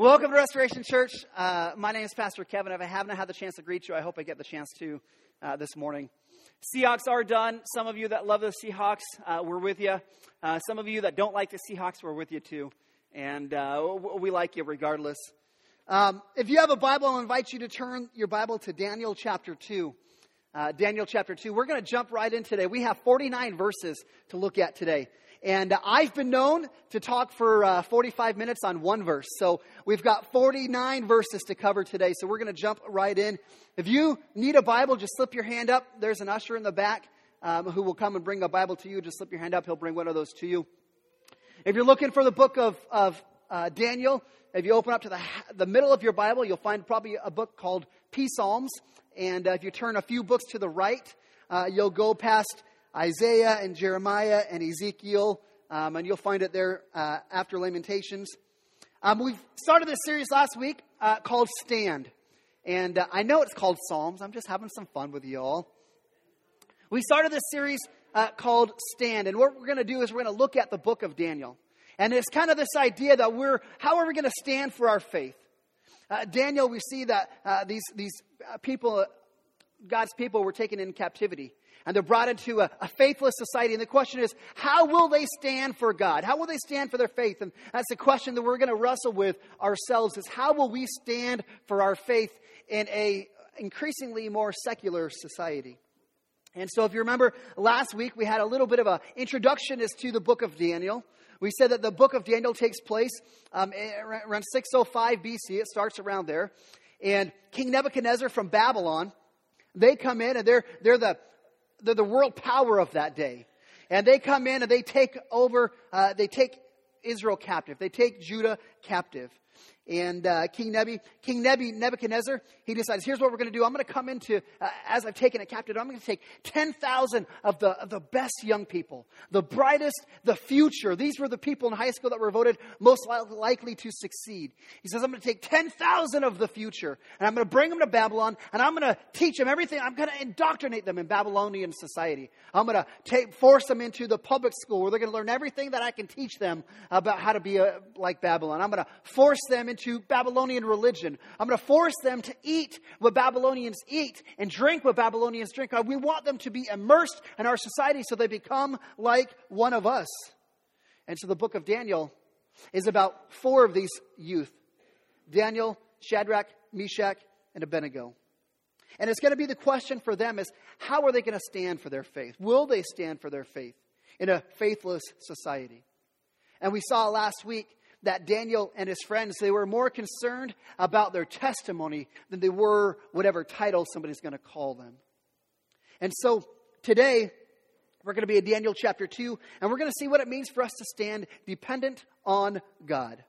Welcome to Restoration Church. Uh, my name is Pastor Kevin. If I haven't had the chance to greet you, I hope I get the chance to uh, this morning. Seahawks are done. Some of you that love the Seahawks, uh, we're with you. Uh, some of you that don't like the Seahawks, we're with you too. And uh, we like you regardless. Um, if you have a Bible, I'll invite you to turn your Bible to Daniel chapter 2. Uh, Daniel chapter 2. We're going to jump right in today. We have 49 verses to look at today. And I've been known to talk for uh, 45 minutes on one verse. So we've got 49 verses to cover today. So we're going to jump right in. If you need a Bible, just slip your hand up. There's an usher in the back um, who will come and bring a Bible to you. Just slip your hand up. He'll bring one of those to you. If you're looking for the book of, of uh, Daniel, if you open up to the, the middle of your Bible, you'll find probably a book called Peace Psalms. And uh, if you turn a few books to the right, uh, you'll go past Isaiah and Jeremiah and Ezekiel, um, and you'll find it there uh, after Lamentations. Um, we started this series last week uh, called Stand. And uh, I know it's called Psalms. I'm just having some fun with you all. We started this series uh, called Stand. And what we're going to do is we're going to look at the book of Daniel. And it's kind of this idea that we're, how are we going to stand for our faith? Uh, Daniel, we see that uh, these, these people, God's people, were taken in captivity and they're brought into a, a, faithless society. And the question is, how will they stand for God? How will they stand for their faith? And that's the question that we're going to wrestle with ourselves is how will we stand for our faith in a increasingly more secular society? And so if you remember last week, we had a little bit of an introduction as to the book of Daniel. We said that the book of Daniel takes place um, around 605 BC. It starts around there. And King Nebuchadnezzar from Babylon, they come in and they're, they're the they're the world power of that day. And they come in and they take over, uh, they take Israel captive. They take Judah captive. And uh, King, Nebi, King Nebi, Nebuchadnezzar, he decides, here's what we're going to do. I'm going to come into, uh, as I've taken it captive, I'm going to take 10,000 of the, of the best young people, the brightest, the future. These were the people in high school that were voted most li- likely to succeed. He says, I'm going to take 10,000 of the future, and I'm going to bring them to Babylon, and I'm going to teach them everything. I'm going to indoctrinate them in Babylonian society. I'm going to take, force them into the public school where they're going to learn everything that I can teach them about how to be a, like Babylon. I'm going to force them into into Babylonian religion. I'm going to force them to eat what Babylonians eat and drink what Babylonians drink. Uh, we want them to be immersed in our society so they become like one of us. And so the book of Daniel is about four of these youth Daniel, Shadrach, Meshach, and Abednego. And it's going to be the question for them is how are they going to stand for their faith? Will they stand for their faith in a faithless society? And we saw last week that Daniel and his friends, they were more concerned about their testimony than they were whatever title somebody's going to call them. And so today, we're going to be in Daniel chapter 2, and we're going to see what it means for us to stand dependent on God.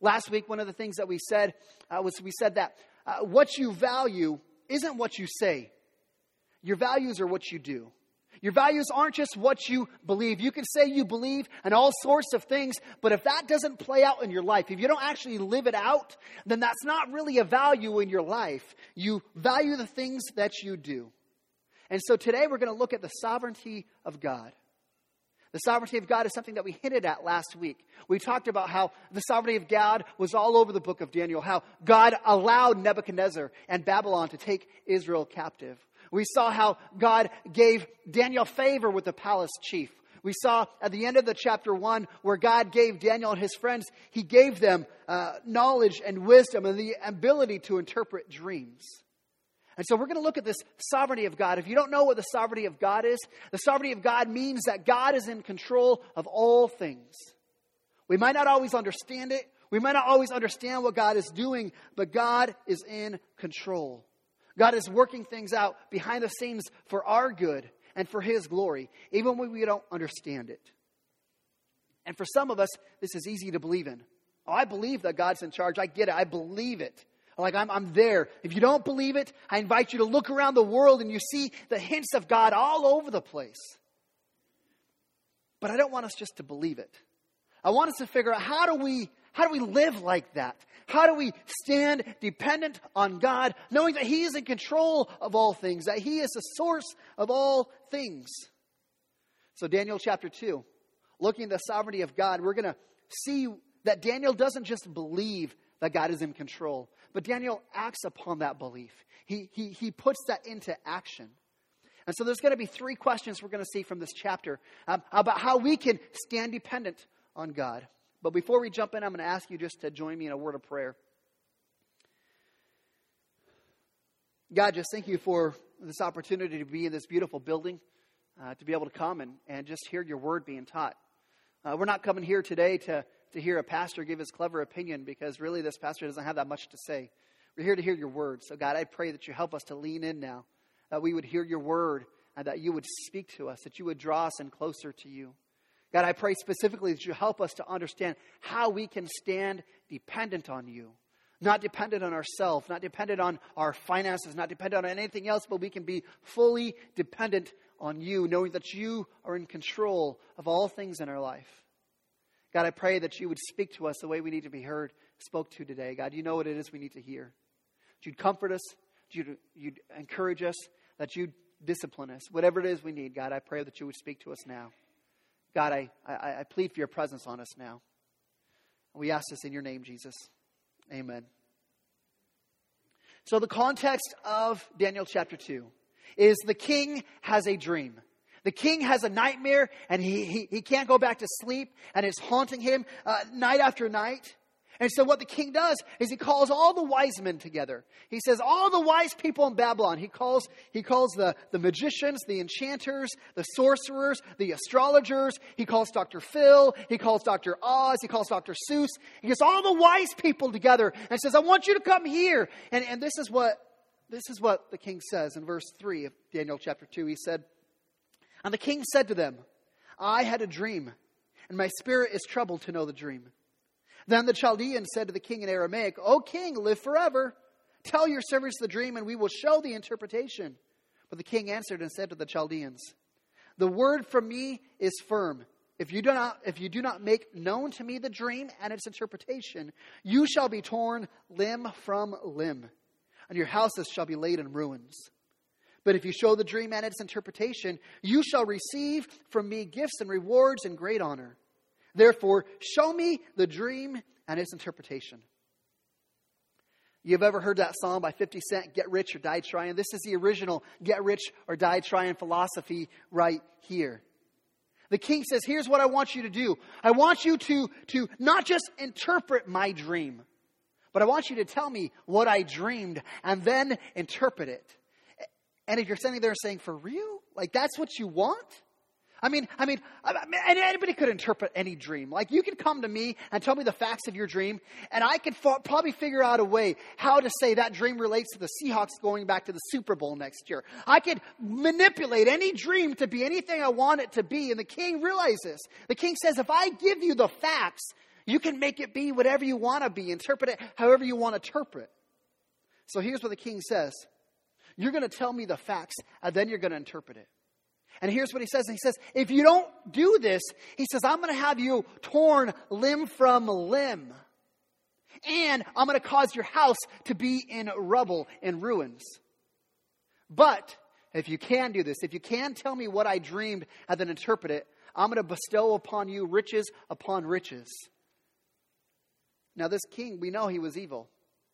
Last week, one of the things that we said uh, was we said that uh, what you value isn't what you say, your values are what you do. Your values aren't just what you believe. You can say you believe in all sorts of things, but if that doesn't play out in your life, if you don't actually live it out, then that's not really a value in your life. You value the things that you do. And so today we're going to look at the sovereignty of God. The sovereignty of God is something that we hinted at last week. We talked about how the sovereignty of God was all over the book of Daniel, how God allowed Nebuchadnezzar and Babylon to take Israel captive. We saw how God gave Daniel favor with the palace chief. We saw at the end of the chapter one where God gave Daniel and his friends, he gave them uh, knowledge and wisdom and the ability to interpret dreams. And so we're going to look at this sovereignty of God. If you don't know what the sovereignty of God is, the sovereignty of God means that God is in control of all things. We might not always understand it. We might not always understand what God is doing, but God is in control. God is working things out behind the scenes for our good and for His glory, even when we don't understand it. And for some of us, this is easy to believe in. Oh, I believe that God's in charge. I get it. I believe it. Like I'm, I'm there. If you don't believe it, I invite you to look around the world and you see the hints of God all over the place. But I don't want us just to believe it. I want us to figure out how do we how do we live like that? How do we stand dependent on God, knowing that He is in control of all things, that He is the source of all things? So, Daniel chapter 2, looking at the sovereignty of God, we're going to see that Daniel doesn't just believe that God is in control, but Daniel acts upon that belief. He, he, he puts that into action. And so there's going to be three questions we're going to see from this chapter um, about how we can stand dependent on God. But before we jump in, I'm going to ask you just to join me in a word of prayer. God, just thank you for this opportunity to be in this beautiful building, uh, to be able to come and, and just hear your word being taught. Uh, we're not coming here today to, to hear a pastor give his clever opinion because really this pastor doesn't have that much to say. We're here to hear your word. So, God, I pray that you help us to lean in now, that we would hear your word, and that you would speak to us, that you would draw us in closer to you. God, I pray specifically that you help us to understand how we can stand dependent on you. Not dependent on ourselves, not dependent on our finances, not dependent on anything else, but we can be fully dependent on you, knowing that you are in control of all things in our life. God, I pray that you would speak to us the way we need to be heard, spoke to today. God, you know what it is we need to hear. That you'd comfort us, you'd, you'd encourage us, that you'd discipline us. Whatever it is we need, God, I pray that you would speak to us now. God, I, I, I plead for your presence on us now. We ask this in your name, Jesus. Amen. So, the context of Daniel chapter 2 is the king has a dream. The king has a nightmare and he, he, he can't go back to sleep and it's haunting him uh, night after night. And so what the king does is he calls all the wise men together. He says, all the wise people in Babylon. He calls, he calls the, the magicians, the enchanters, the sorcerers, the astrologers. He calls Dr. Phil. He calls Dr. Oz. He calls Dr. Seuss. He gets all the wise people together and says, I want you to come here. And, and this is what, this is what the king says in verse 3 of Daniel chapter 2. He said, And the king said to them, I had a dream, and my spirit is troubled to know the dream. Then the Chaldean said to the king in Aramaic, O king, live forever. Tell your servants the dream, and we will show the interpretation. But the king answered and said to the Chaldeans, The word from me is firm. If you, do not, if you do not make known to me the dream and its interpretation, you shall be torn limb from limb, and your houses shall be laid in ruins. But if you show the dream and its interpretation, you shall receive from me gifts and rewards and great honor. Therefore, show me the dream and its interpretation. You've ever heard that song by 50 Cent, Get Rich or Die Trying? This is the original Get Rich or Die Trying philosophy right here. The king says, Here's what I want you to do. I want you to, to not just interpret my dream, but I want you to tell me what I dreamed and then interpret it. And if you're standing there saying, For real? Like, that's what you want? I mean, I mean, anybody could interpret any dream. Like, you could come to me and tell me the facts of your dream, and I could probably figure out a way how to say that dream relates to the Seahawks going back to the Super Bowl next year. I could manipulate any dream to be anything I want it to be, and the king realizes. The king says, if I give you the facts, you can make it be whatever you want to be, interpret it however you want to interpret. So here's what the king says You're going to tell me the facts, and then you're going to interpret it. And here's what he says. He says, if you don't do this, he says, I'm going to have you torn limb from limb. And I'm going to cause your house to be in rubble and ruins. But if you can do this, if you can tell me what I dreamed and then interpret it, I'm going to bestow upon you riches upon riches. Now, this king, we know he was evil.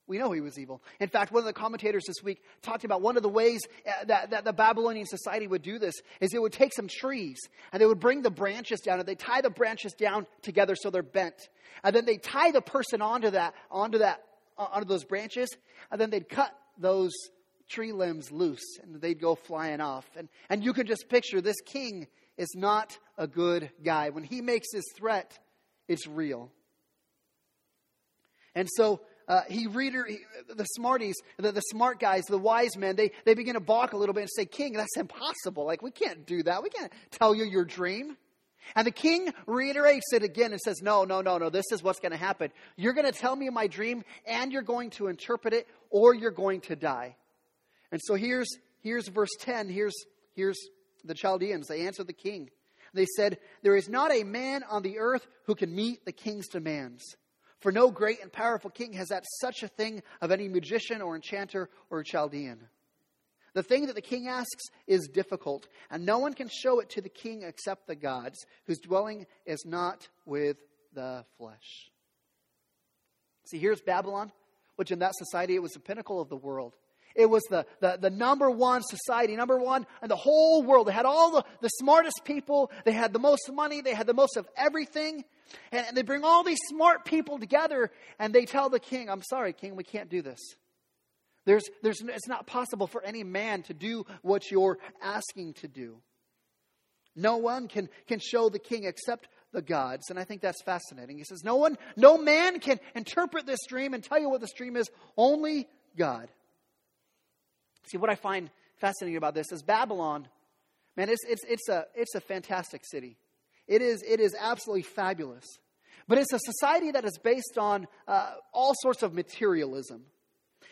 We know he was evil. In fact, one of the commentators this week talked about one of the ways uh, that, that the Babylonian society would do this is it would take some trees and they would bring the branches down and they tie the branches down together so they're bent. And then they tie the person onto that, onto that, onto those branches, and then they'd cut those tree limbs loose and they'd go flying off. And, and you can just picture this king is not a good guy. When he makes his threat, it's real. And so uh, he reader he, the smarties, the, the smart guys, the wise men, they, they begin to balk a little bit and say, King, that's impossible. Like, we can't do that. We can't tell you your dream. And the king reiterates it again and says, No, no, no, no, this is what's going to happen. You're going to tell me my dream, and you're going to interpret it, or you're going to die. And so here's, here's verse 10. Here's, here's the Chaldeans. They answered the king. They said, There is not a man on the earth who can meet the king's demands. For no great and powerful king has that such a thing of any magician or enchanter or Chaldean. The thing that the king asks is difficult, and no one can show it to the king except the gods, whose dwelling is not with the flesh. See, here's Babylon, which in that society it was the pinnacle of the world. It was the, the, the number one society, number one in the whole world. They had all the, the smartest people, they had the most money, they had the most of everything. And, and they bring all these smart people together and they tell the king, I'm sorry, king, we can't do this. There's, there's, it's not possible for any man to do what you're asking to do. No one can, can show the king except the gods. And I think that's fascinating. He says, No one, no man can interpret this dream and tell you what this dream is, only God. See, what I find fascinating about this is Babylon, man, it's, it's, it's, a, it's a fantastic city. It is, it is absolutely fabulous. But it's a society that is based on uh, all sorts of materialism.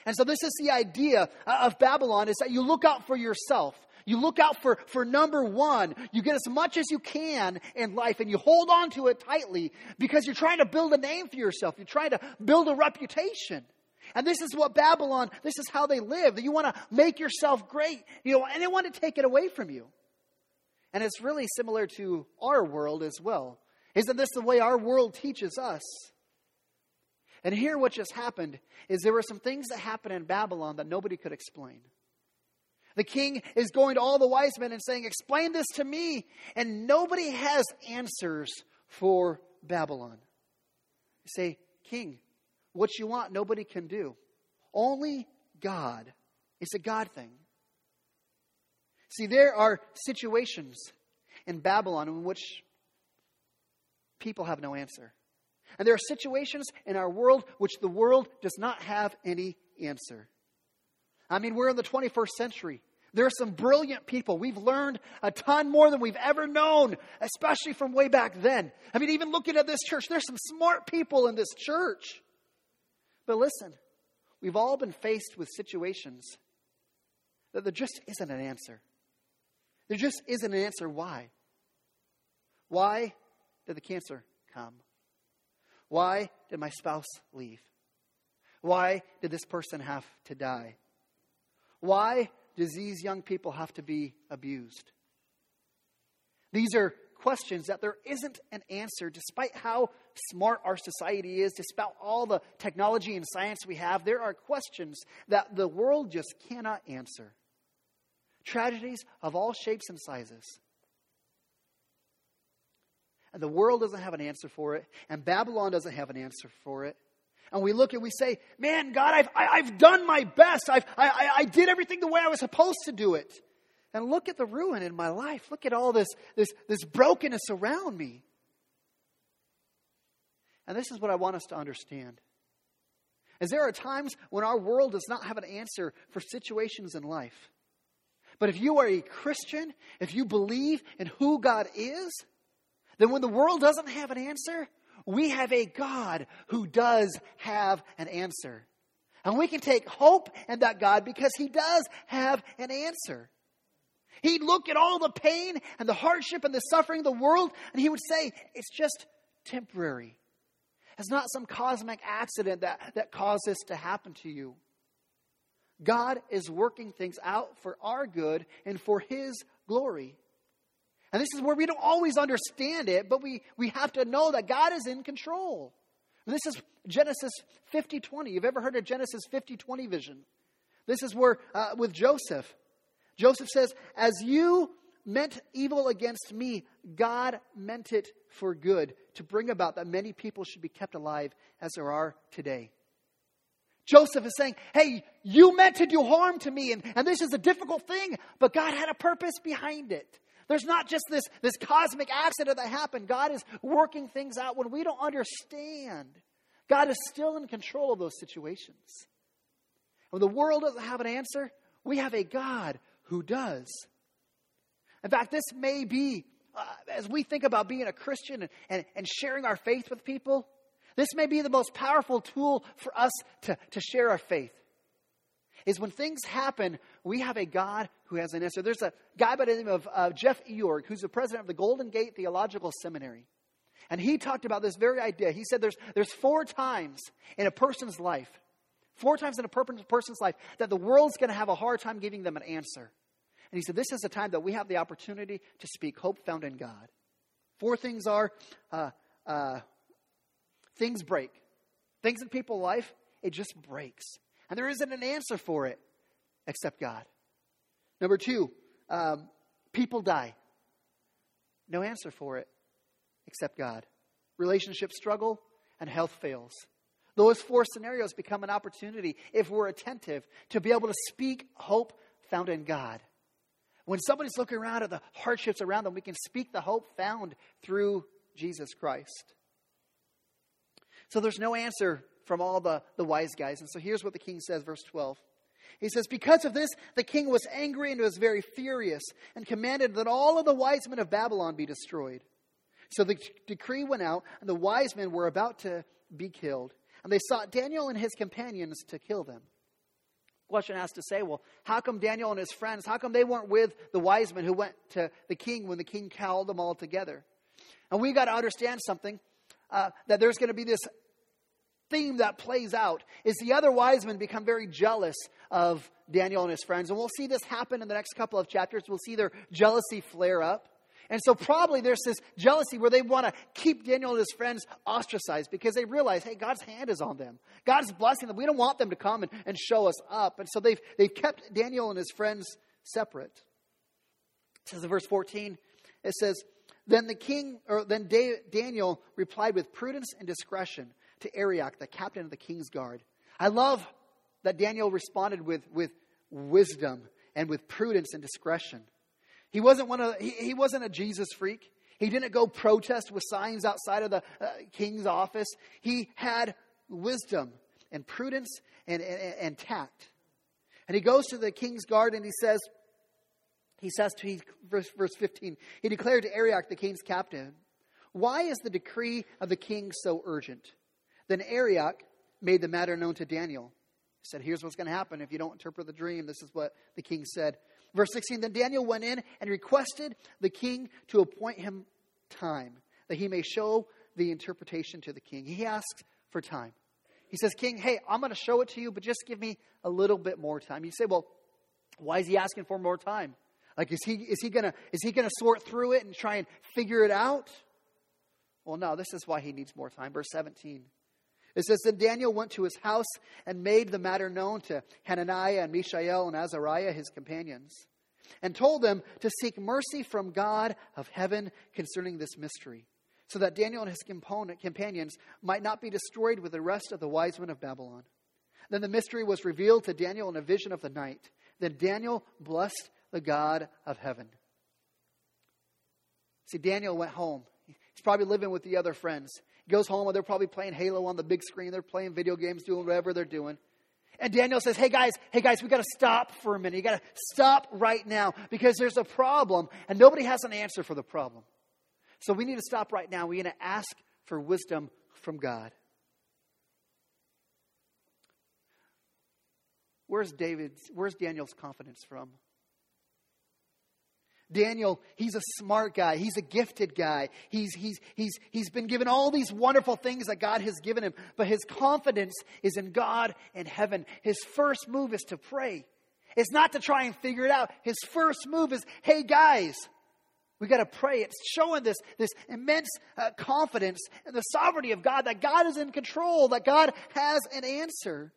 And so, this is the idea of Babylon is that you look out for yourself. You look out for, for number one. You get as much as you can in life and you hold on to it tightly because you're trying to build a name for yourself. You're trying to build a reputation. And this is what Babylon, this is how they live. You want to make yourself great, you know, and they want to take it away from you. And it's really similar to our world as well. Isn't this the way our world teaches us? And here, what just happened is there were some things that happened in Babylon that nobody could explain. The king is going to all the wise men and saying, Explain this to me. And nobody has answers for Babylon. You say, King, what you want, nobody can do. Only God. It's a God thing. See, there are situations in Babylon in which people have no answer. And there are situations in our world which the world does not have any answer. I mean, we're in the 21st century. There are some brilliant people. We've learned a ton more than we've ever known, especially from way back then. I mean, even looking at this church, there's some smart people in this church. But listen, we've all been faced with situations that there just isn't an answer. There just isn't an answer why. Why did the cancer come? Why did my spouse leave? Why did this person have to die? Why does these young people have to be abused? These are questions that there isn't an answer, despite how smart our society is, despite all the technology and science we have. There are questions that the world just cannot answer. Tragedies of all shapes and sizes. And the world doesn't have an answer for it, and Babylon doesn't have an answer for it and we look and we say, Man, God, I've, I, have done my best. I've, I, I did everything the way I was supposed to do it. And look at the ruin in my life. Look at all this, this, this brokenness around me. And this is what I want us to understand. Is there are times when our world does not have an answer for situations in life. But if you are a Christian, if you believe in who God is, then when the world doesn't have an answer, we have a God who does have an answer. And we can take hope in that God because he does have an answer. He'd look at all the pain and the hardship and the suffering of the world and he would say, it's just temporary. It's not some cosmic accident that, that caused this to happen to you. God is working things out for our good and for his glory. And this is where we don't always understand it, but we, we have to know that God is in control. This is Genesis 50 20. You've ever heard of Genesis 50 20 vision? This is where, uh, with Joseph, Joseph says, As you meant evil against me, God meant it for good to bring about that many people should be kept alive as there are today. Joseph is saying, Hey, you meant to do harm to me, and, and this is a difficult thing, but God had a purpose behind it. There's not just this, this cosmic accident that happened. God is working things out when we don't understand. God is still in control of those situations. When the world doesn't have an answer, we have a God who does. In fact, this may be, uh, as we think about being a Christian and, and, and sharing our faith with people, this may be the most powerful tool for us to, to share our faith is when things happen, we have a God who has an answer. There's a guy by the name of uh, Jeff Iorg, who's the president of the Golden Gate Theological Seminary. And he talked about this very idea. He said there's, there's four times in a person's life, four times in a person's life, that the world's going to have a hard time giving them an answer. And he said this is the time that we have the opportunity to speak hope found in God. Four things are uh, uh, things break, Things in people's life, it just breaks. And there isn't an answer for it except God. Number two, um, people die. No answer for it except God. Relationships struggle and health fails. Those four scenarios become an opportunity, if we're attentive, to be able to speak hope found in God. When somebody's looking around at the hardships around them, we can speak the hope found through Jesus Christ. So there's no answer from all the, the wise guys. And so here's what the king says, verse 12. He says, Because of this, the king was angry and was very furious and commanded that all of the wise men of Babylon be destroyed. So the decree went out, and the wise men were about to be killed. And they sought Daniel and his companions to kill them. Question has to say, well, how come Daniel and his friends, how come they weren't with the wise men who went to the king when the king called them all together? And we got to understand something uh, that there's going to be this theme that plays out is the other wise men become very jealous of Daniel and his friends. And we'll see this happen in the next couple of chapters. We'll see their jealousy flare up. And so, probably there's this jealousy where they want to keep Daniel and his friends ostracized because they realize, hey, God's hand is on them. God's blessing them. We don't want them to come and, and show us up. And so, they've, they've kept Daniel and his friends separate. It says in verse 14, it says, Then the king, or then Daniel replied with prudence and discretion to Arioch, the captain of the king's guard. I love that Daniel responded with, with wisdom and with prudence and discretion. He wasn't one of he, he wasn't a Jesus freak. He didn't go protest with signs outside of the uh, king's office. He had wisdom and prudence and, and, and tact. And he goes to the king's guard and he says, he says to he, verse, verse 15, he declared to Arioch, the king's captain, Why is the decree of the king so urgent? Then Arioch made the matter known to Daniel. He said, Here's what's going to happen if you don't interpret the dream. This is what the king said. Verse 16 Then Daniel went in and requested the king to appoint him time, that he may show the interpretation to the king. He asks for time. He says, King, hey, I'm going to show it to you, but just give me a little bit more time. You say, Well, why is he asking for more time? Like, is he, is he going to is he gonna sort through it and try and figure it out? Well, no, this is why he needs more time. Verse 17. It says, Then Daniel went to his house and made the matter known to Hananiah and Mishael and Azariah, his companions, and told them to seek mercy from God of heaven concerning this mystery, so that Daniel and his companions might not be destroyed with the rest of the wise men of Babylon. Then the mystery was revealed to Daniel in a vision of the night. Then Daniel blessed the God of heaven. See, Daniel went home. He's probably living with the other friends goes home and they're probably playing Halo on the big screen. They're playing video games, doing whatever they're doing. And Daniel says, Hey guys, hey guys, we got to stop for a minute. You got to stop right now because there's a problem and nobody has an answer for the problem. So we need to stop right now. We need to ask for wisdom from God. Where's David's, where's Daniel's confidence from? Daniel, he's a smart guy. He's a gifted guy. He's, he's, he's, he's been given all these wonderful things that God has given him, but his confidence is in God and heaven. His first move is to pray. It's not to try and figure it out. His first move is, hey guys, we got to pray. It's showing this, this immense uh, confidence in the sovereignty of God, that God is in control, that God has an answer.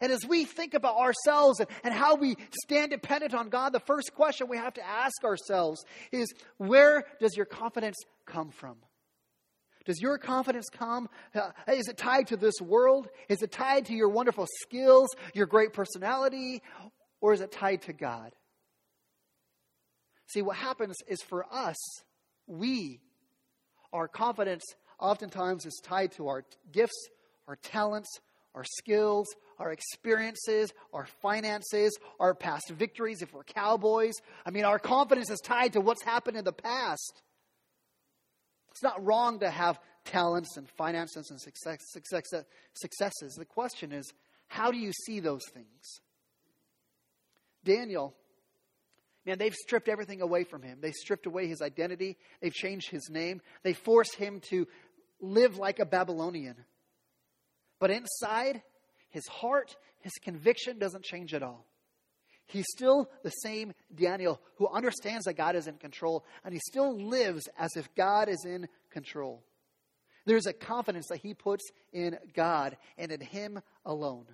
And as we think about ourselves and, and how we stand dependent on God, the first question we have to ask ourselves is where does your confidence come from? Does your confidence come? Uh, is it tied to this world? Is it tied to your wonderful skills, your great personality? Or is it tied to God? See, what happens is for us, we, our confidence oftentimes is tied to our gifts, our talents, our skills, our experiences, our finances, our past victories, if we're cowboys. I mean, our confidence is tied to what's happened in the past. It's not wrong to have talents and finances and success, success, successes. The question is, how do you see those things? Daniel, man, they've stripped everything away from him. They stripped away his identity, they've changed his name, they forced him to live like a Babylonian. But inside, his heart, his conviction doesn't change at all. He's still the same Daniel who understands that God is in control, and he still lives as if God is in control. There's a confidence that he puts in God and in him alone.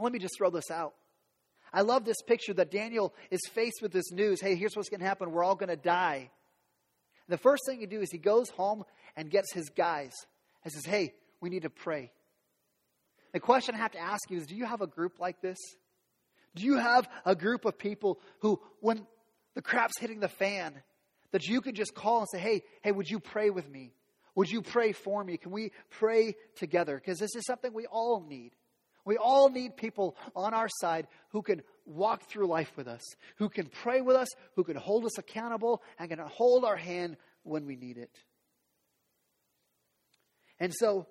Let me just throw this out. I love this picture that Daniel is faced with this news. Hey, here's what's going to happen. We're all going to die. The first thing he do is he goes home and gets his guys and says, Hey, we need to pray. The question I have to ask you is do you have a group like this? Do you have a group of people who, when the crap's hitting the fan, that you can just call and say, Hey, hey, would you pray with me? Would you pray for me? Can we pray together? Because this is something we all need. We all need people on our side who can walk through life with us, who can pray with us, who can hold us accountable, and can hold our hand when we need it. And so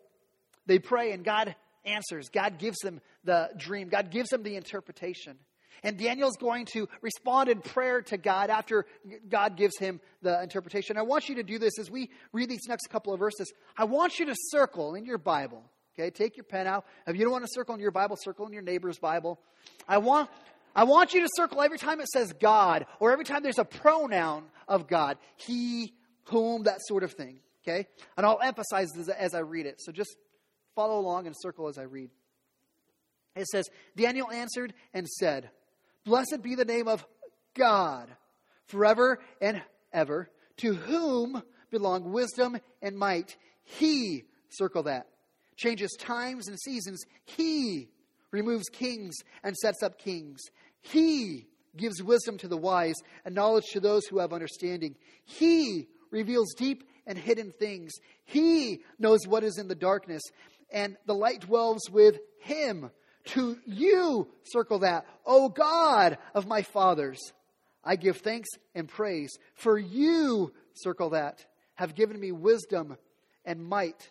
they pray, and God answers. God gives them the dream, God gives them the interpretation. And Daniel's going to respond in prayer to God after God gives him the interpretation. I want you to do this as we read these next couple of verses. I want you to circle in your Bible. Okay, take your pen out. If you don't want to circle in your Bible, circle in your neighbor's Bible. I want I want you to circle every time it says God or every time there's a pronoun of God. He, whom, that sort of thing. Okay? And I'll emphasize this as I read it. So just follow along and circle as I read. It says, Daniel answered and said, Blessed be the name of God forever and ever, to whom belong wisdom and might. He, circle that, changes times and seasons. He removes kings and sets up kings. He gives wisdom to the wise and knowledge to those who have understanding. He reveals deep and hidden things. He knows what is in the darkness, and the light dwells with him. To you, circle that, O God of my fathers, I give thanks and praise. For you, circle that, have given me wisdom and might,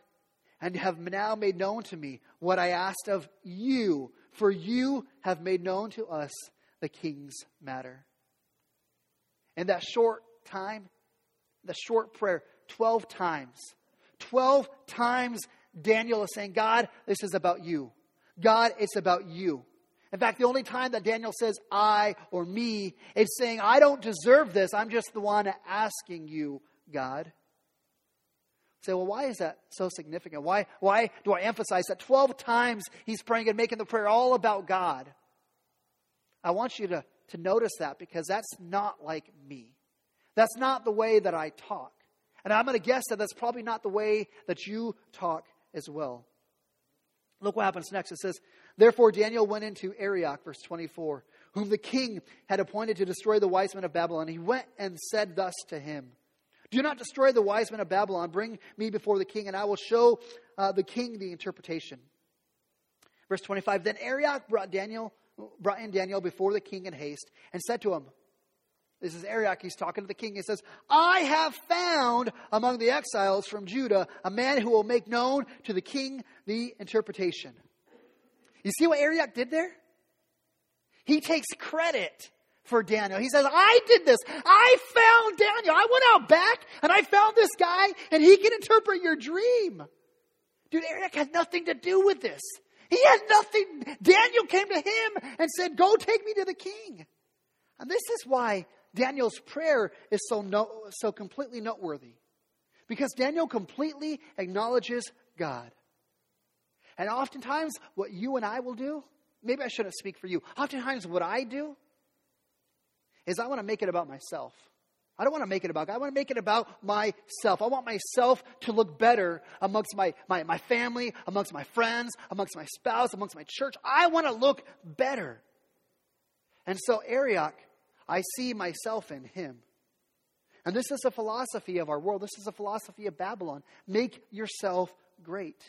and have now made known to me what I asked of you. For you have made known to us the king's matter. In that short time, the short prayer, 12 times, 12 times Daniel is saying, God, this is about you. God, it's about you. In fact, the only time that Daniel says I or me, it's saying, I don't deserve this. I'm just the one asking you, God. Say, well, why is that so significant? Why, why do I emphasize that 12 times he's praying and making the prayer all about God? I want you to, to notice that because that's not like me. That's not the way that I talk. And I'm going to guess that that's probably not the way that you talk as well. Look what happens next. It says, Therefore Daniel went into Arioch, verse 24, whom the king had appointed to destroy the wise men of Babylon. He went and said thus to him Do not destroy the wise men of Babylon. Bring me before the king, and I will show uh, the king the interpretation. Verse 25 Then Arioch brought Daniel brought in Daniel before the king in haste and said to him, this is Arioch, he's talking to the king. He says, I have found among the exiles from Judah a man who will make known to the king the interpretation. You see what Arioch did there? He takes credit for Daniel. He says, I did this. I found Daniel. I went out back and I found this guy and he can interpret your dream. Dude, Arioch had nothing to do with this. He had nothing. Daniel came to him and said, Go take me to the king. And this is why Daniel's prayer is so, no, so completely noteworthy because Daniel completely acknowledges God. And oftentimes, what you and I will do, maybe I shouldn't speak for you, oftentimes, what I do is I want to make it about myself. I don't want to make it about God. I want to make it about myself. I want myself to look better amongst my, my, my family, amongst my friends, amongst my spouse, amongst my church. I want to look better. And so Arioch I see myself in him. And this is the philosophy of our world. This is the philosophy of Babylon. Make yourself great.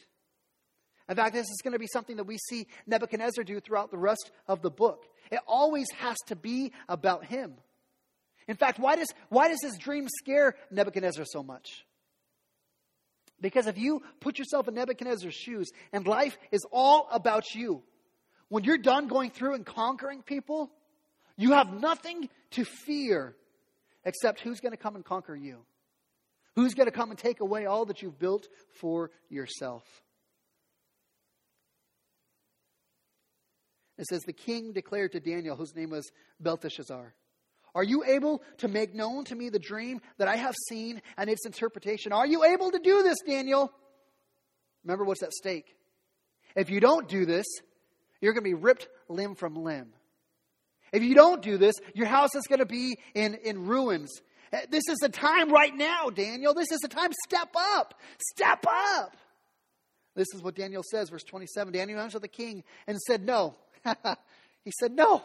In fact, this is going to be something that we see Nebuchadnezzar do throughout the rest of the book. It always has to be about him. In fact, why does, why does this dream scare Nebuchadnezzar so much? Because if you put yourself in Nebuchadnezzar's shoes and life is all about you, when you're done going through and conquering people, you have nothing to fear except who's going to come and conquer you? Who's going to come and take away all that you've built for yourself? It says, The king declared to Daniel, whose name was Belteshazzar, Are you able to make known to me the dream that I have seen and its interpretation? Are you able to do this, Daniel? Remember what's at stake. If you don't do this, you're going to be ripped limb from limb. If you don't do this, your house is going to be in, in ruins. Eh, this is the time right now, Daniel. This is the time. Step up. Step up. This is what Daniel says, verse 27. Daniel answered the king and said, No. he said, No.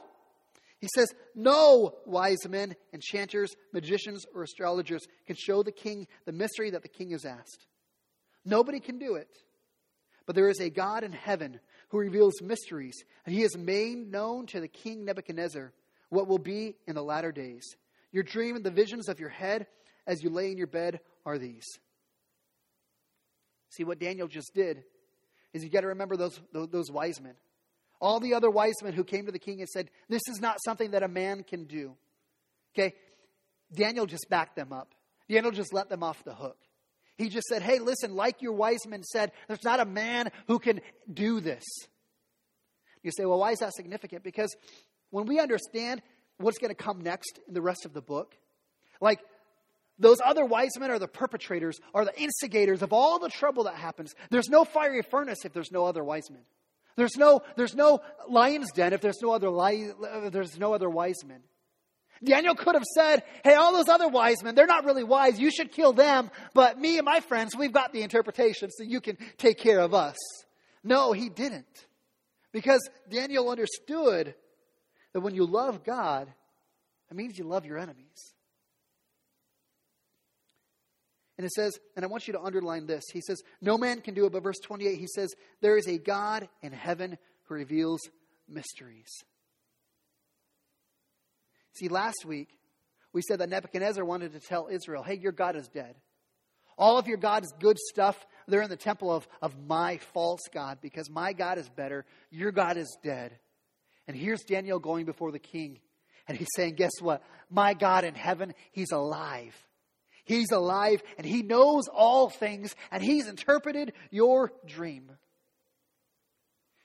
He says, No wise men, enchanters, magicians, or astrologers can show the king the mystery that the king has asked. Nobody can do it. But there is a God in heaven who reveals mysteries, and he has made known to the king Nebuchadnezzar what will be in the latter days. Your dream and the visions of your head as you lay in your bed are these. See, what Daniel just did is you got to remember those, those, those wise men. All the other wise men who came to the king and said, This is not something that a man can do. Okay? Daniel just backed them up. Daniel just let them off the hook. He just said, Hey, listen, like your wise men said, there's not a man who can do this. You say, Well, why is that significant? Because when we understand what's going to come next in the rest of the book, like those other wise men are the perpetrators, are the instigators of all the trouble that happens. There's no fiery furnace if there's no other wise men. There's no, there's no lion's den if there's no other, li- uh, there's no other wise men. Daniel could have said, Hey, all those other wise men, they're not really wise. You should kill them. But me and my friends, we've got the interpretation so you can take care of us. No, he didn't. Because Daniel understood that when you love God, it means you love your enemies. And it says, and I want you to underline this. He says, No man can do it, but verse 28, he says, There is a God in heaven who reveals mysteries. See, last week, we said that Nebuchadnezzar wanted to tell Israel, hey, your God is dead. All of your God's good stuff, they're in the temple of, of my false God because my God is better. Your God is dead. And here's Daniel going before the king. And he's saying, guess what? My God in heaven, he's alive. He's alive and he knows all things and he's interpreted your dream.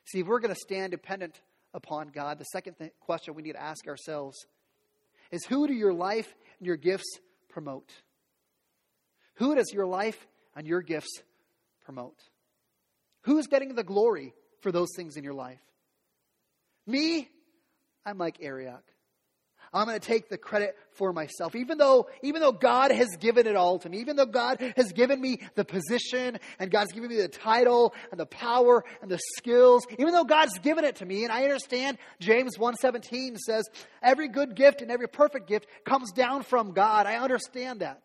See, if we're going to stand dependent upon God, the second th- question we need to ask ourselves is who do your life and your gifts promote? Who does your life and your gifts promote? Who is getting the glory for those things in your life? Me, I'm like Arioch. I'm going to take the credit for myself. Even though, even though God has given it all to me, even though God has given me the position and God's given me the title and the power and the skills, even though God's given it to me, and I understand James 1:17 says, every good gift and every perfect gift comes down from God. I understand that.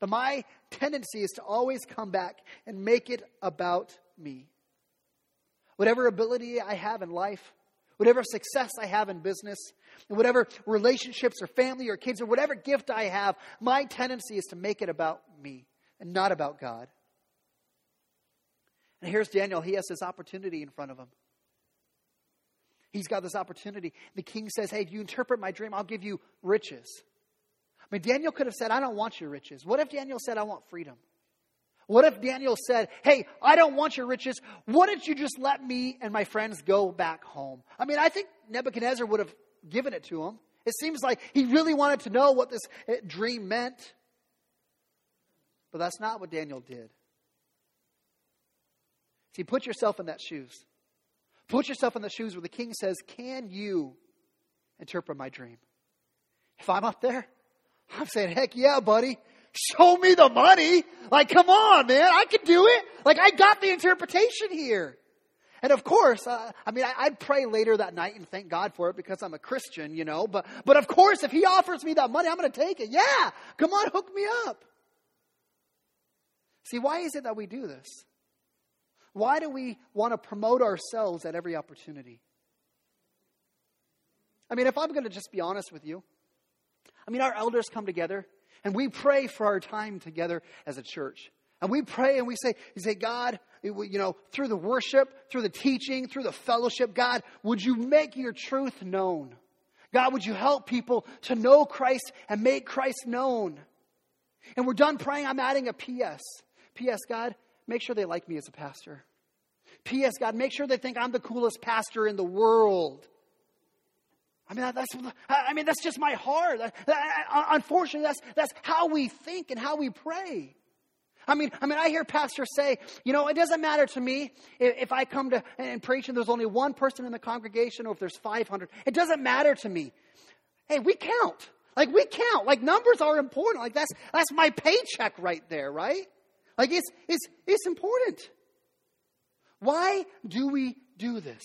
But my tendency is to always come back and make it about me. Whatever ability I have in life, whatever success I have in business, whatever relationships or family or kids or whatever gift I have, my tendency is to make it about me and not about God. And here's Daniel. He has this opportunity in front of him. He's got this opportunity. The king says, Hey, if you interpret my dream, I'll give you riches. I mean, Daniel could have said, I don't want your riches. What if Daniel said, I want freedom? What if Daniel said, Hey, I don't want your riches. What if you just let me and my friends go back home? I mean, I think Nebuchadnezzar would have given it to him. It seems like he really wanted to know what this eh, dream meant. But that's not what Daniel did. See, put yourself in that shoes. Put yourself in the shoes where the king says, Can you interpret my dream? If I'm up there, I'm saying, Heck yeah, buddy. Show me the money. Like, come on, man. I can do it. Like, I got the interpretation here. And of course, uh, I mean, I, would pray later that night and thank God for it because I'm a Christian, you know. But, but of course, if He offers me that money, I'm going to take it. Yeah, come on, hook me up. See, why is it that we do this? Why do we want to promote ourselves at every opportunity? I mean, if I'm going to just be honest with you, I mean, our elders come together and we pray for our time together as a church. And we pray and we say, you say, God, you know, through the worship, through the teaching, through the fellowship, God, would you make your truth known? God, would you help people to know Christ and make Christ known? And we're done praying. I'm adding a P.S. P.S. God, make sure they like me as a pastor. P.S. God, make sure they think I'm the coolest pastor in the world. I mean, that's, I mean, that's just my heart. Unfortunately, that's, that's how we think and how we pray. I mean, I mean, I hear pastors say, you know, it doesn't matter to me if, if I come to and preach and there's only one person in the congregation or if there's 500. It doesn't matter to me. Hey, we count. Like we count. Like numbers are important. Like that's that's my paycheck right there, right? Like it's it's it's important. Why do we do this?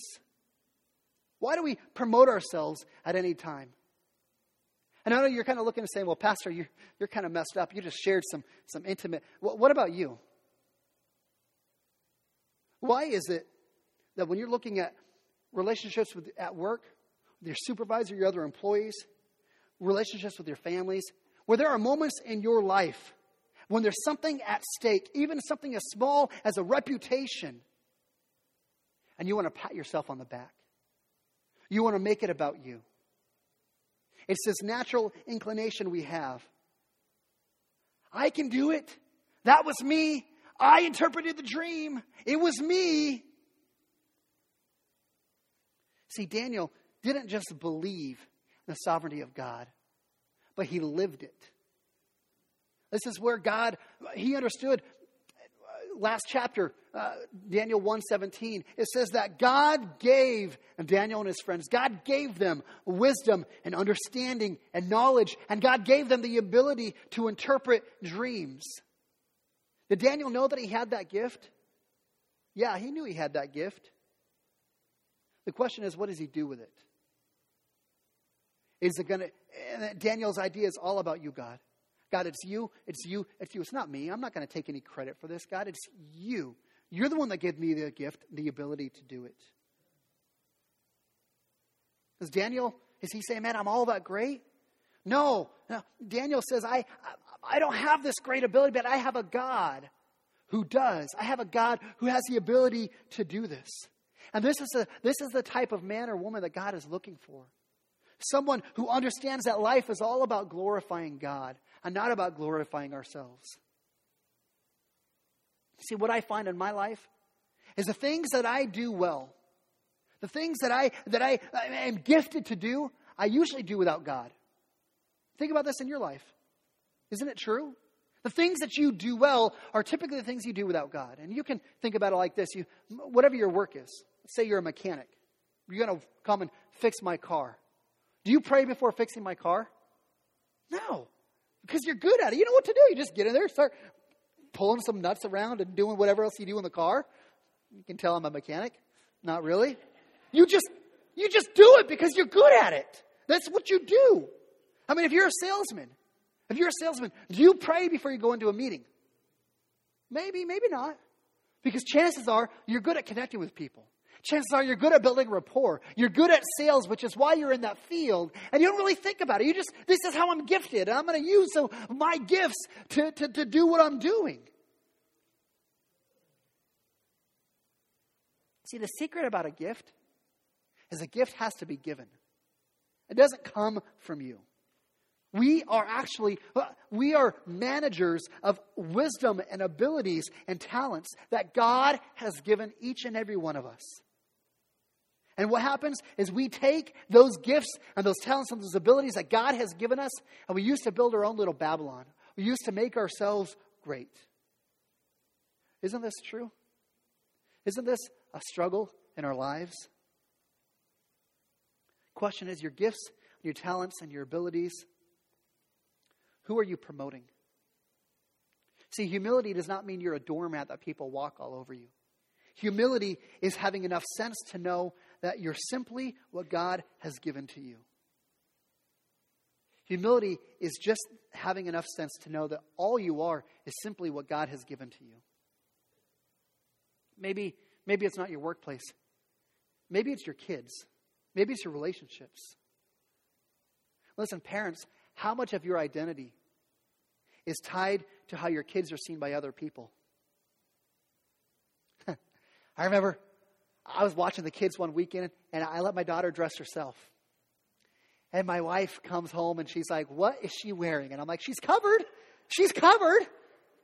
Why do we promote ourselves at any time? And I know you're kind of looking and saying, well, Pastor, you're, you're kind of messed up. You just shared some, some intimate. Well, what about you? Why is it that when you're looking at relationships with, at work, with your supervisor, your other employees, relationships with your families, where there are moments in your life when there's something at stake, even something as small as a reputation, and you want to pat yourself on the back? You want to make it about you. It's this natural inclination we have. I can do it. That was me. I interpreted the dream. It was me. See, Daniel didn't just believe in the sovereignty of God, but he lived it. This is where God, he understood uh, last chapter, uh, Daniel 1:17, it says that God gave Daniel and his friends, God gave them wisdom and understanding and knowledge, and God gave them the ability to interpret dreams. Did Daniel know that he had that gift? Yeah, he knew he had that gift. The question is, what does he do with it? Is it going to, Daniel's idea is all about you, God. God, it's you, it's you, it's you. It's not me. I'm not going to take any credit for this, God. It's you. You're the one that gave me the gift, the ability to do it. Is Daniel, is he saying, man, I'm all that great? No. no. Daniel says, I, I, I don't have this great ability, but I have a God who does. I have a God who has the ability to do this. And this is, a, this is the type of man or woman that God is looking for. Someone who understands that life is all about glorifying God and not about glorifying ourselves. See, what I find in my life is the things that I do well, the things that I that I, I am gifted to do, I usually do without God. Think about this in your life. Isn't it true? The things that you do well are typically the things you do without God. And you can think about it like this. You whatever your work is. Say you're a mechanic. You're going to come and fix my car. Do you pray before fixing my car? No because you're good at it. You know what to do. You just get in there, start pulling some nuts around and doing whatever else you do in the car. You can tell I'm a mechanic. Not really. You just you just do it because you're good at it. That's what you do. I mean, if you're a salesman, if you're a salesman, do you pray before you go into a meeting? Maybe, maybe not. Because chances are you're good at connecting with people chances are you're good at building rapport. You're good at sales, which is why you're in that field. And you don't really think about it. You just, this is how I'm gifted. And I'm going to use my gifts to, to, to do what I'm doing. See, the secret about a gift is a gift has to be given. It doesn't come from you. We are actually, uh, we are managers of wisdom and abilities and talents that God has given each and every one of us. And what happens is we take those gifts and those talents and those abilities that God has given us, and we used to build our own little Babylon. We used to make ourselves great. Isn't this true? Isn't this a struggle in our lives? Question is your gifts, your talents, and your abilities, who are you promoting? See, humility does not mean you're a doormat that people walk all over you. Humility is having enough sense to know that you're simply what God has given to you. Humility is just having enough sense to know that all you are is simply what God has given to you. Maybe, maybe it's not your workplace. Maybe it's your kids. Maybe it's your relationships. Listen, parents, how much of your identity is tied to how your kids are seen by other people? I remember I was watching the kids one weekend and I let my daughter dress herself. And my wife comes home and she's like, What is she wearing? And I'm like, She's covered. She's covered.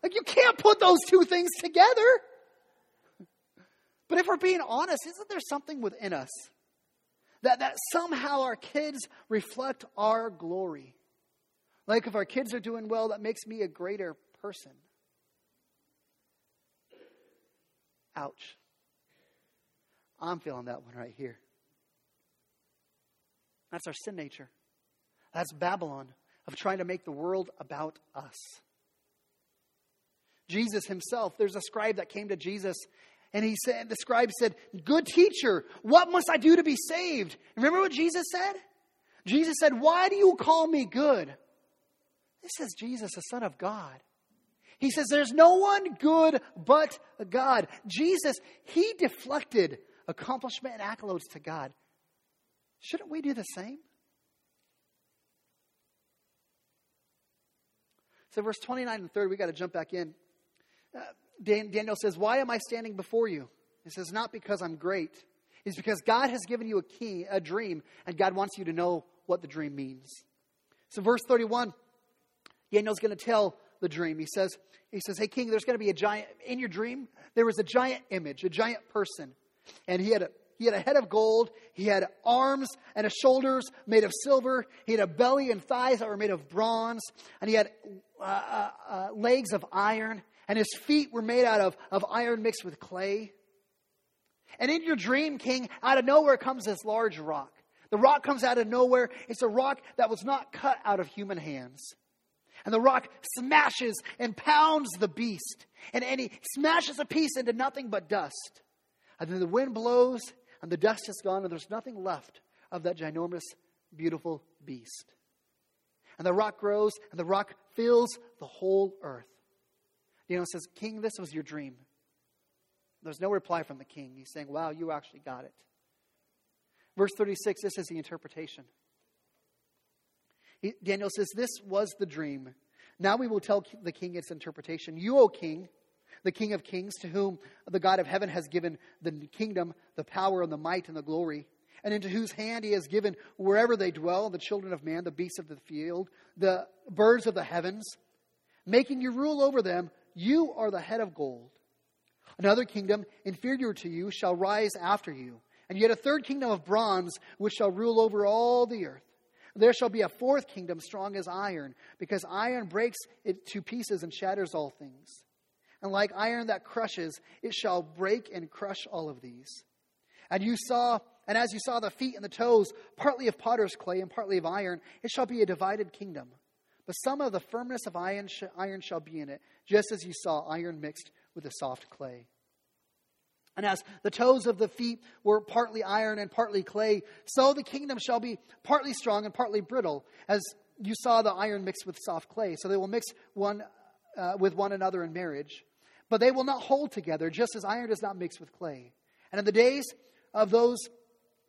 Like, you can't put those two things together. But if we're being honest, isn't there something within us That, that somehow our kids reflect our glory. Like if our kids are doing well, that makes me a greater person. Ouch. I'm feeling that one right here. That's our sin nature. That's Babylon of trying to make the world about us. Jesus himself, there's a scribe that came to Jesus and he said, the scribe said, Good teacher, what must I do to be saved? Remember what Jesus said? Jesus said, Why do you call me good? This is Jesus, the Son of God. He says, There's no one good but God. Jesus, he deflected accomplishment and accolades to God. Shouldn't we do the same? So, verse 29 and 30, we got to jump back in. Uh, Daniel says, Why am I standing before you? He says, Not because I'm great. It's because God has given you a key, a dream, and God wants you to know what the dream means. So, verse 31, Daniel's going to tell the dream. He says, he says, Hey, king, there's going to be a giant, in your dream, there was a giant image, a giant person. And he had a, he had a head of gold. He had arms and shoulders made of silver. He had a belly and thighs that were made of bronze. And he had uh, uh, uh, legs of iron. And his feet were made out of, of iron mixed with clay. And in your dream, king, out of nowhere comes this large rock. The rock comes out of nowhere. It's a rock that was not cut out of human hands. And the rock smashes and pounds the beast. And, and he smashes a piece into nothing but dust. And then the wind blows, and the dust is gone, and there's nothing left of that ginormous, beautiful beast. And the rock grows, and the rock fills the whole earth. Daniel says, King, this was your dream. There's no reply from the king. He's saying, Wow, you actually got it. Verse 36, this is the interpretation. He, Daniel says, This was the dream. Now we will tell the king its interpretation. You, O king, the King of kings, to whom the God of heaven has given the kingdom, the power, and the might, and the glory, and into whose hand he has given wherever they dwell the children of man, the beasts of the field, the birds of the heavens, making you rule over them you are the head of gold. Another kingdom inferior to you shall rise after you, and yet a third kingdom of bronze which shall rule over all the earth. There shall be a fourth kingdom strong as iron, because iron breaks it to pieces and shatters all things. And like iron that crushes, it shall break and crush all of these. And you saw, and as you saw the feet and the toes, partly of potter's clay and partly of iron, it shall be a divided kingdom. But some of the firmness of iron, sh- iron shall be in it, just as you saw iron mixed with the soft clay. And as the toes of the feet were partly iron and partly clay, so the kingdom shall be partly strong and partly brittle, as you saw the iron mixed with soft clay. So they will mix one uh, with one another in marriage, but they will not hold together, just as iron does not mix with clay. And in the days of those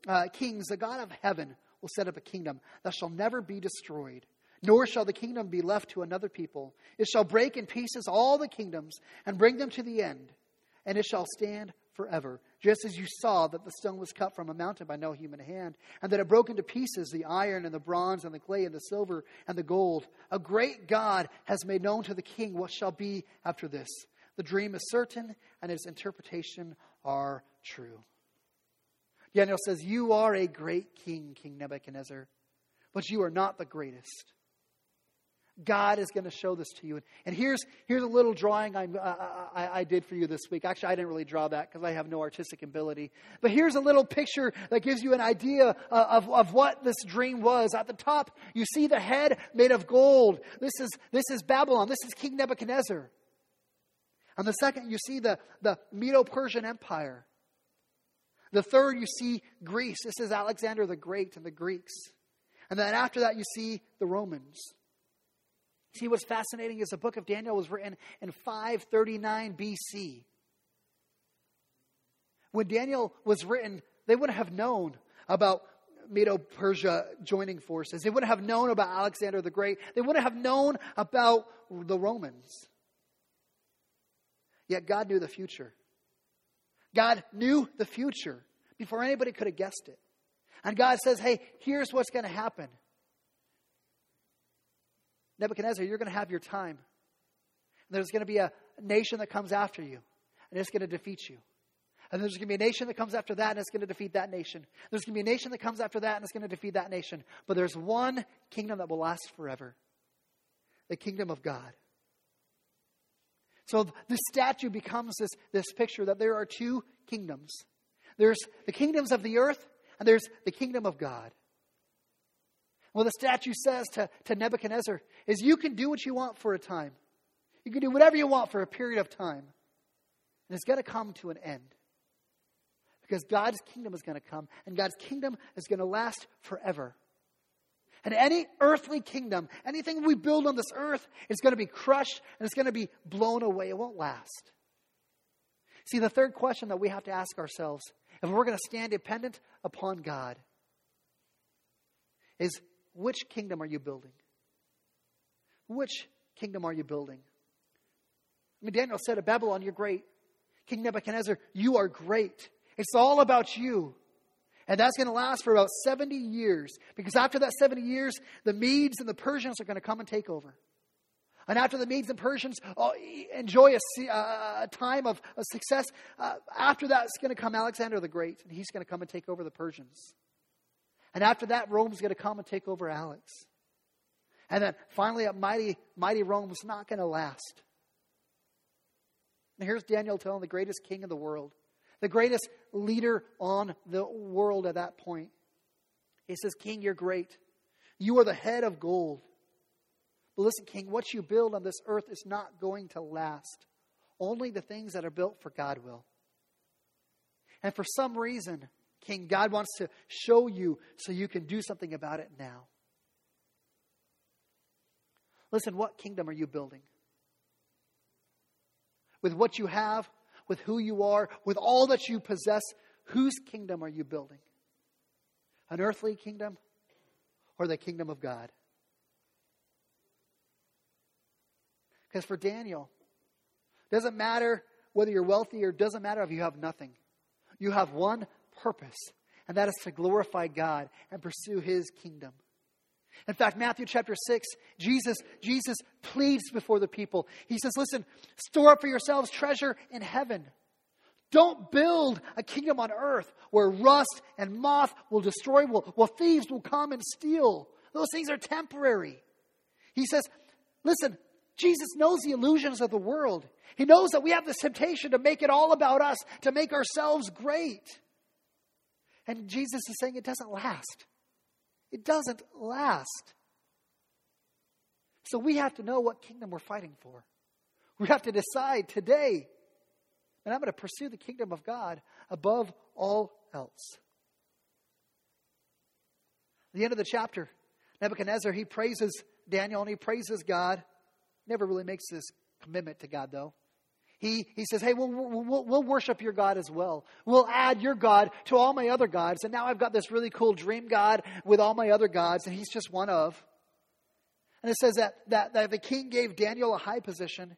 uh, kings, the God of heaven will set up a kingdom that shall never be destroyed nor shall the kingdom be left to another people. It shall break in pieces all the kingdoms and bring them to the end, and it shall stand forever. Just as you saw that the stone was cut from a mountain by no human hand, and that it broke into pieces the iron and the bronze and the clay and the silver and the gold. A great God has made known to the king what shall be after this. The dream is certain, and its interpretation are true. Daniel says, You are a great king, King Nebuchadnezzar, but you are not the greatest. God is going to show this to you. And here's, here's a little drawing I, I, I did for you this week. Actually, I didn't really draw that because I have no artistic ability. But here's a little picture that gives you an idea uh, of, of what this dream was. At the top, you see the head made of gold. This is, this is Babylon. This is King Nebuchadnezzar. On the second, you see the, the Medo Persian Empire. The third, you see Greece. This is Alexander the Great and the Greeks. And then after that, you see the Romans. See, what's fascinating is the book of Daniel was written in 539 BC. When Daniel was written, they wouldn't have known about Medo Persia joining forces. They wouldn't have known about Alexander the Great. They wouldn't have known about the Romans. Yet God knew the future. God knew the future before anybody could have guessed it. And God says, hey, here's what's going to happen. Nebuchadnezzar, you're going to have your time. And there's going to be a nation that comes after you, and it's going to defeat you. And there's going to be a nation that comes after that and it's going to defeat that nation. There's going to be a nation that comes after that and it's going to defeat that nation. But there's one kingdom that will last forever the kingdom of God. So the statue becomes this, this picture that there are two kingdoms there's the kingdoms of the earth, and there's the kingdom of God. What the statue says to, to Nebuchadnezzar is you can do what you want for a time. You can do whatever you want for a period of time. And it's going to come to an end. Because God's kingdom is going to come, and God's kingdom is going to last forever. And any earthly kingdom, anything we build on this earth, is going to be crushed and it's going to be blown away. It won't last. See, the third question that we have to ask ourselves if we're going to stand dependent upon God is which kingdom are you building? Which kingdom are you building? I mean, Daniel said, At Babylon, you're great. King Nebuchadnezzar, you are great. It's all about you. And that's going to last for about 70 years. Because after that 70 years, the Medes and the Persians are going to come and take over. And after the Medes and Persians oh, enjoy a, a, time of, success, uh, after that is going to come Alexander the Great, and he's going to come and take over the Persians. And after that, Rome's going to come and take over Alex. And then finally, a mighty, mighty Rome was not going to last. And here's Daniel telling the greatest king in the world, the greatest leader on the world at that point. He says, King, you're great. You are the head of gold. But listen, King, what you build on this earth is not going to last. Only the things that are built for God will. And for some reason, King, God wants to show you so you can do something about it now. Listen, what kingdom are you building? with what you have, with who you are, with all that you possess, whose kingdom are you building? An earthly kingdom or the kingdom of God? Because for Daniel, doesn't matter whether you're wealthy or doesn't matter if you have nothing. You have one purpose, and that is to glorify God and pursue his kingdom. In fact, Matthew chapter 6, Jesus, Jesus pleads before the people. He says, Listen, store up for yourselves treasure in heaven. Don't build a kingdom on earth where rust and moth will destroy, well, thieves will come and steal. Those things are temporary. He says, Listen, Jesus knows the illusions of the world. He knows that we have this temptation to make it all about us, to make ourselves great. And Jesus is saying it doesn't last. It doesn't last. So we have to know what kingdom we're fighting for. We have to decide today, and I'm going to pursue the kingdom of God above all else. At the end of the chapter, Nebuchadnezzar, he praises Daniel and he praises God. Never really makes this commitment to God, though. He, he says, Hey, we'll, we'll, we'll worship your God as well. We'll add your God to all my other gods. And now I've got this really cool dream God with all my other gods, and he's just one of. And it says that, that, that the king gave Daniel a high position.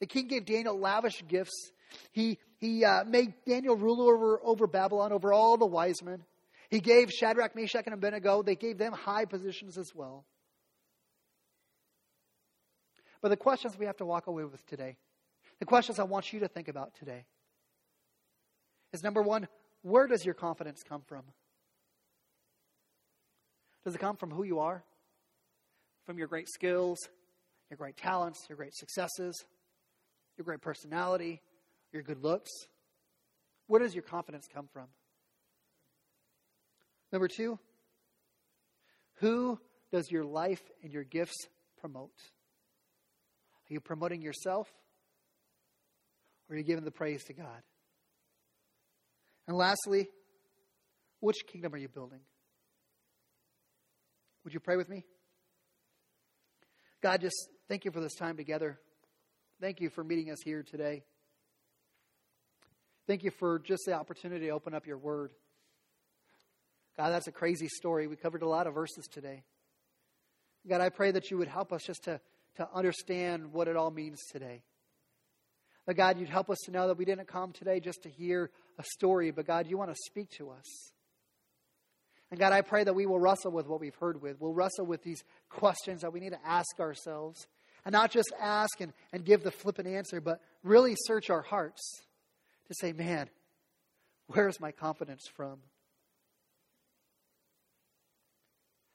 The king gave Daniel lavish gifts. He, he uh, made Daniel ruler over, over Babylon, over all the wise men. He gave Shadrach, Meshach, and Abednego, they gave them high positions as well. But the questions we have to walk away with today the questions I want you to think about today is number one, where does your confidence come from? Does it come from who you are? From your great skills, your great talents, your great successes, your great personality, your good looks? Where does your confidence come from? Number two, who does your life and your gifts promote? Are you promoting yourself are you giving the praise to God? And lastly, which kingdom are you building? Would you pray with me? God, just thank you for this time together. Thank you for meeting us here today. Thank you for just the opportunity to open up your word. God, that's a crazy story. We covered a lot of verses today. God, I pray that you would help us just to, to understand what it all means today. But God, you'd help us to know that we didn't come today just to hear a story, but God, you want to speak to us. And God, I pray that we will wrestle with what we've heard with. We'll wrestle with these questions that we need to ask ourselves. And not just ask and, and give the flippant answer, but really search our hearts to say, man, Where is my confidence from?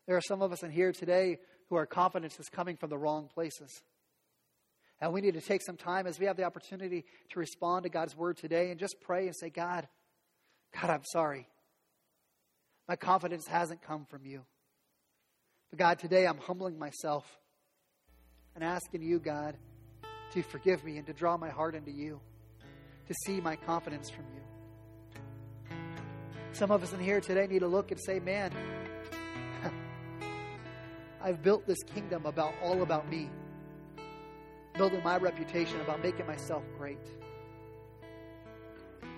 There are some of us in here today who our confidence is coming from the wrong places. And we need to take some time as we have the opportunity to respond to God's word today and just pray and say, God, God, I'm sorry. My confidence hasn't come from you. But God, today I'm humbling myself and asking you, God, to forgive me and to draw my heart into you, to see my confidence from you. Some of us in here today need to look and say, man, I've built this kingdom about all about me building my reputation, about making myself great.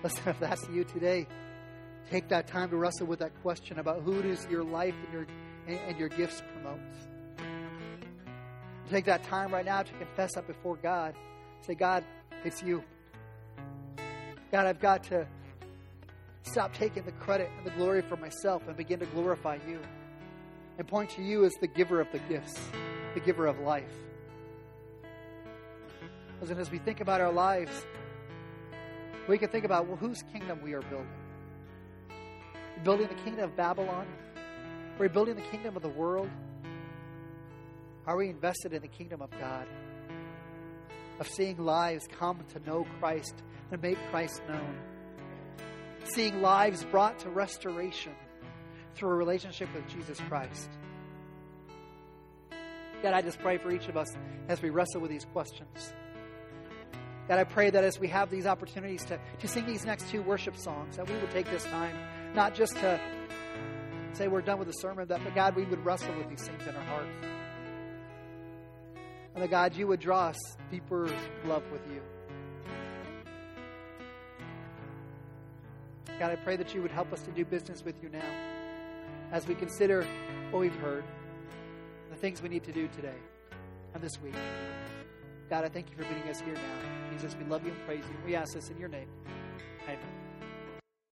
Listen, if that's you today, take that time to wrestle with that question about who does your life and your and, your gifts promote. Take that time right now to confess that before God. Say, God, it's you. God, I've got to stop taking the credit and the glory for myself and begin to glorify you and point to you as the giver of the gifts, the giver of life. And as we think about our lives, we can think about well, whose kingdom we are building. Building the kingdom of Babylon? Are we building the kingdom of the world? Are we invested in the kingdom of God? Of seeing lives come to know Christ and make Christ known. Seeing lives brought to restoration through a relationship with Jesus Christ. God, I just pray for each of us as we wrestle with these questions. God, I pray that as we have these opportunities to, to sing these next two worship songs, that we would take this time not just to say we're done with the sermon, but God, we would wrestle with these things in our hearts. And that, God, you would draw us deeper love with you. God, I pray that you would help us to do business with you now as we consider what we've heard, the things we need to do today and this week. God, I thank you for meeting us here now. Jesus, we love you and praise you. We ask this in your name. Amen.